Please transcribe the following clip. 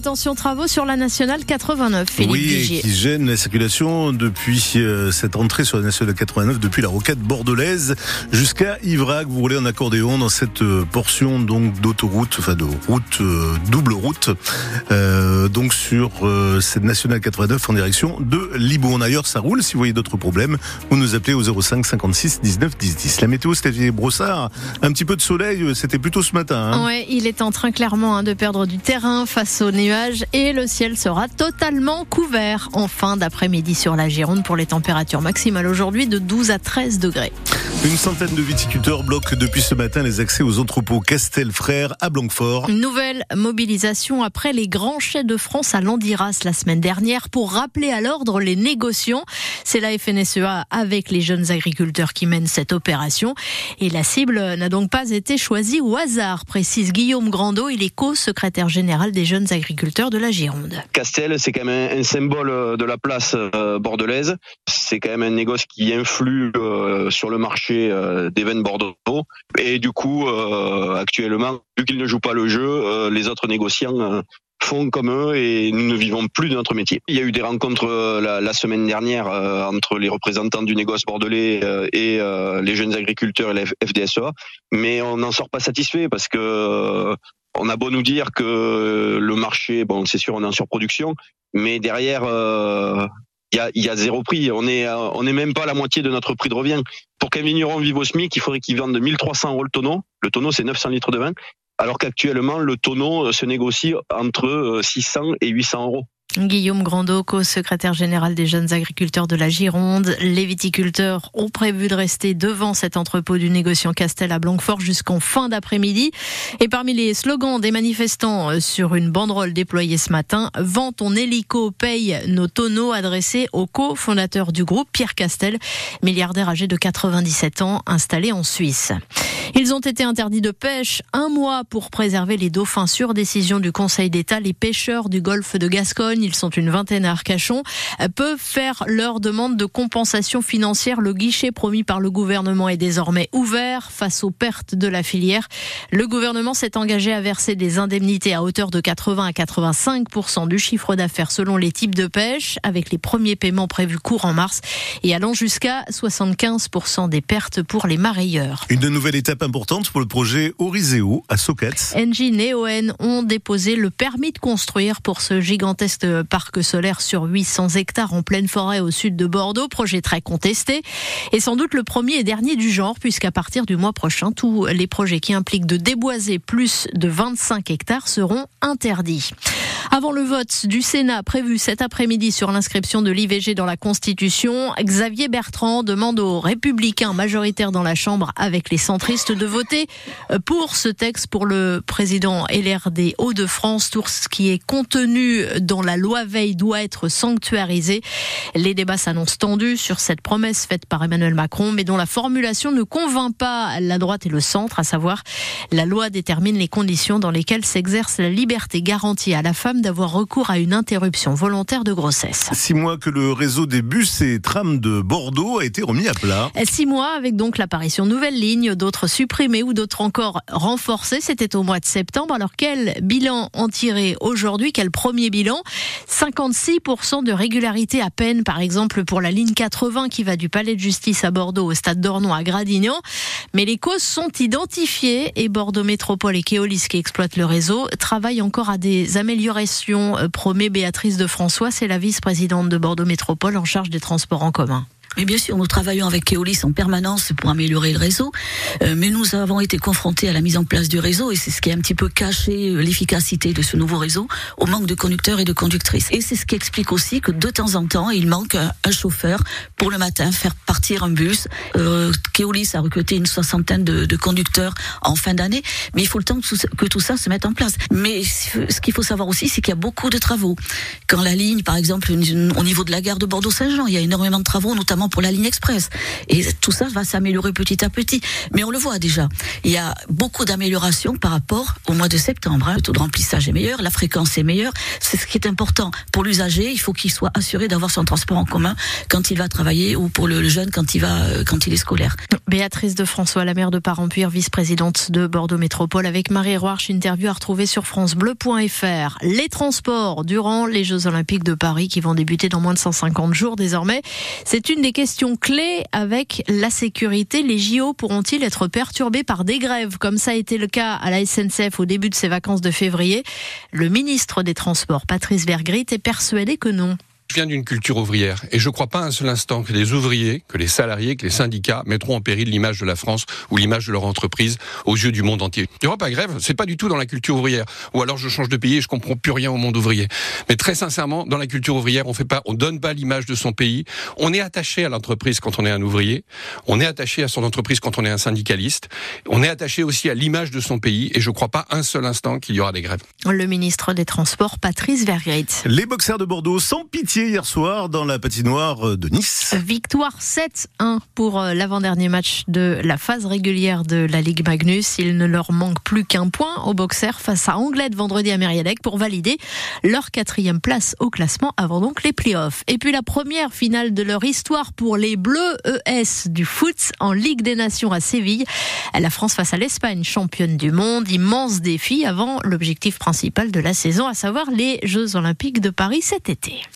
Attention travaux sur la nationale 89. Philippe oui, qui gêne la circulation depuis euh, cette entrée sur la nationale 89, depuis la roquette bordelaise jusqu'à Ivrac. Vous roulez en accordéon dans cette euh, portion donc d'autoroute, enfin de route euh, double route, donc sur cette nationale 89 en direction de Libourne. Ailleurs, ça roule. Si vous voyez d'autres problèmes, vous nous appelez au 05 56 19 10 10. La météo, c'était Brossard. Un petit peu de soleil, c'était plutôt ce matin. Hein. Ouais, il est en train clairement hein, de perdre du terrain face aux nuages et le ciel sera totalement couvert en fin d'après-midi sur la Gironde pour les températures maximales aujourd'hui de 12 à 13 degrés. Une centaine de viticulteurs bloquent depuis ce matin les accès aux entrepôts Castel Frères à Blanquefort. Nouvelle mobilisation après les grands chais de France à Landiras la semaine dernière pour rappeler à l'ordre les négociants. C'est la FNSEA avec les jeunes agriculteurs qui mènent cette opération. Et la cible n'a donc pas été choisie au hasard, précise Guillaume Grandot. Il est co-secrétaire général des jeunes agriculteurs de la Gironde. Castel, c'est quand même un symbole de la place euh, bordelaise. C'est quand même un négoce qui influe euh, sur le marché euh, des vins Bordeaux. Et du coup, euh, actuellement, vu qu'ils ne jouent pas le jeu, euh, les autres négociants font comme eux et nous ne vivons plus de notre métier. Il y a eu des rencontres la, semaine dernière entre les représentants du négoce bordelais et les jeunes agriculteurs et la FDSEA, mais on n'en sort pas satisfait parce que on a beau nous dire que le marché, bon, c'est sûr, on est en surproduction, mais derrière, il y a, y a, zéro prix. On est, on est même pas à la moitié de notre prix de revient. Pour qu'un vigneron vive au SMIC, il faudrait qu'il vende 1300 euros le tonneau. Le tonneau, c'est 900 litres de vin. Alors qu'actuellement, le tonneau euh, se négocie entre 600 euh, et 800 euros. Guillaume Grandot, co-secrétaire général des jeunes agriculteurs de la Gironde. Les viticulteurs ont prévu de rester devant cet entrepôt du négociant Castel à Blanquefort jusqu'en fin d'après-midi. Et parmi les slogans des manifestants euh, sur une banderole déployée ce matin, Vends ton hélico, paye nos tonneaux adressés au co-fondateur du groupe, Pierre Castel, milliardaire âgé de 97 ans, installé en Suisse. Ils ont été interdits de pêche un mois pour préserver les dauphins sur décision du Conseil d'État. Les pêcheurs du golfe de Gascogne, ils sont une vingtaine à Arcachon, peuvent faire leur demande de compensation financière. Le guichet promis par le gouvernement est désormais ouvert face aux pertes de la filière. Le gouvernement s'est engagé à verser des indemnités à hauteur de 80 à 85% du chiffre d'affaires selon les types de pêche, avec les premiers paiements prévus courant mars et allant jusqu'à 75 des pertes pour les marailleurs. Une nouvelle étape importante pour le projet Oriseo à Soquets. Engie et ON ont déposé le permis de construire pour ce gigantesque parc solaire sur 800 hectares en pleine forêt au sud de Bordeaux. Projet très contesté et sans doute le premier et dernier du genre puisqu'à partir du mois prochain, tous les projets qui impliquent de déboiser plus de 25 hectares seront interdits. Avant le vote du Sénat prévu cet après-midi sur l'inscription de l'IVG dans la Constitution, Xavier Bertrand demande aux républicains majoritaires dans la Chambre avec les centristes de voter pour ce texte pour le président LR des Hauts-de-France. Tout ce qui est contenu dans la loi Veil doit être sanctuarisé. Les débats s'annoncent tendus sur cette promesse faite par Emmanuel Macron, mais dont la formulation ne convainc pas la droite et le centre, à savoir la loi détermine les conditions dans lesquelles s'exerce la liberté garantie à la femme d'avoir recours à une interruption volontaire de grossesse. Six mois que le réseau des bus et trams de Bordeaux a été remis à plat. Six mois avec donc l'apparition de nouvelles lignes, d'autres supprimées ou d'autres encore renforcées. C'était au mois de septembre. Alors quel bilan en tirer aujourd'hui? Quel premier bilan? 56% de régularité à peine, par exemple pour la ligne 80 qui va du Palais de Justice à Bordeaux au Stade d'Ornon à Gradignan. Mais les causes sont identifiées et Bordeaux Métropole et Keolis qui exploitent le réseau travaillent encore à des améliorations euh, promet Béatrice de François, c'est la vice-présidente de Bordeaux Métropole en charge des transports en commun. Mais bien sûr, nous travaillons avec Keolis en permanence pour améliorer le réseau, euh, mais nous avons été confrontés à la mise en place du réseau et c'est ce qui a un petit peu caché euh, l'efficacité de ce nouveau réseau au manque de conducteurs et de conductrices. Et c'est ce qui explique aussi que de temps en temps, il manque un, chauffeur pour le matin faire partir un bus. Euh, Keolis a recruté une soixantaine de, de conducteurs en fin d'année, mais il faut le temps que tout ça se mette en place. Mais ce qu'il faut savoir aussi, c'est qu'il y a beaucoup de travaux. Quand la ligne, par exemple, au niveau de la gare de Bordeaux-Saint-Jean, il y a énormément de travaux, notamment pour la ligne express. Et tout ça va s'améliorer petit à petit. Mais on le voit déjà. Il y a beaucoup d'améliorations par rapport au mois de septembre. Hein. Le taux de remplissage est meilleur, la fréquence est meilleure. C'est ce qui est important pour l'usager. Il faut qu'il soit assuré d'avoir son transport en commun quand il va travailler ou pour le jeune quand il va, quand il est scolaire. Béatrice de François, la maire de Parampuire, vice-présidente de Bordeaux Métropole, avec Marie Roarch, interview à retrouver sur francebleu.fr. Les transports durant les Jeux Olympiques de Paris qui vont débuter dans moins de 150 jours désormais. C'est une des questions clés avec la sécurité. Les JO pourront-ils être perturbés par des grèves, comme ça a été le cas à la SNCF au début de ses vacances de février? Le ministre des Transports, Patrice Vergrit, est persuadé que non. Je viens d'une culture ouvrière et je ne crois pas un seul instant que les ouvriers, que les salariés, que les syndicats mettront en péril l'image de la France ou l'image de leur entreprise aux yeux du monde entier. Il n'y aura pas grève, c'est pas du tout dans la culture ouvrière. Ou alors je change de pays et je comprends plus rien au monde ouvrier. Mais très sincèrement, dans la culture ouvrière, on fait pas, on donne pas l'image de son pays. On est attaché à l'entreprise quand on est un ouvrier. On est attaché à son entreprise quand on est un syndicaliste. On est attaché aussi à l'image de son pays et je ne crois pas un seul instant qu'il y aura des grèves. Le ministre des Transports, Patrice Vergrit. Les boxeurs de Bordeaux, sans pitié hier soir dans la patinoire de Nice. Victoire 7-1 pour euh, l'avant-dernier match de la phase régulière de la Ligue Magnus. Il ne leur manque plus qu'un point aux boxers face à Anglette vendredi à Mériadec pour valider leur quatrième place au classement avant donc les playoffs. Et puis la première finale de leur histoire pour les Bleus ES du foot en Ligue des Nations à Séville. La France face à l'Espagne, championne du monde. Immense défi avant l'objectif principal de la saison, à savoir les Jeux Olympiques de Paris cet été.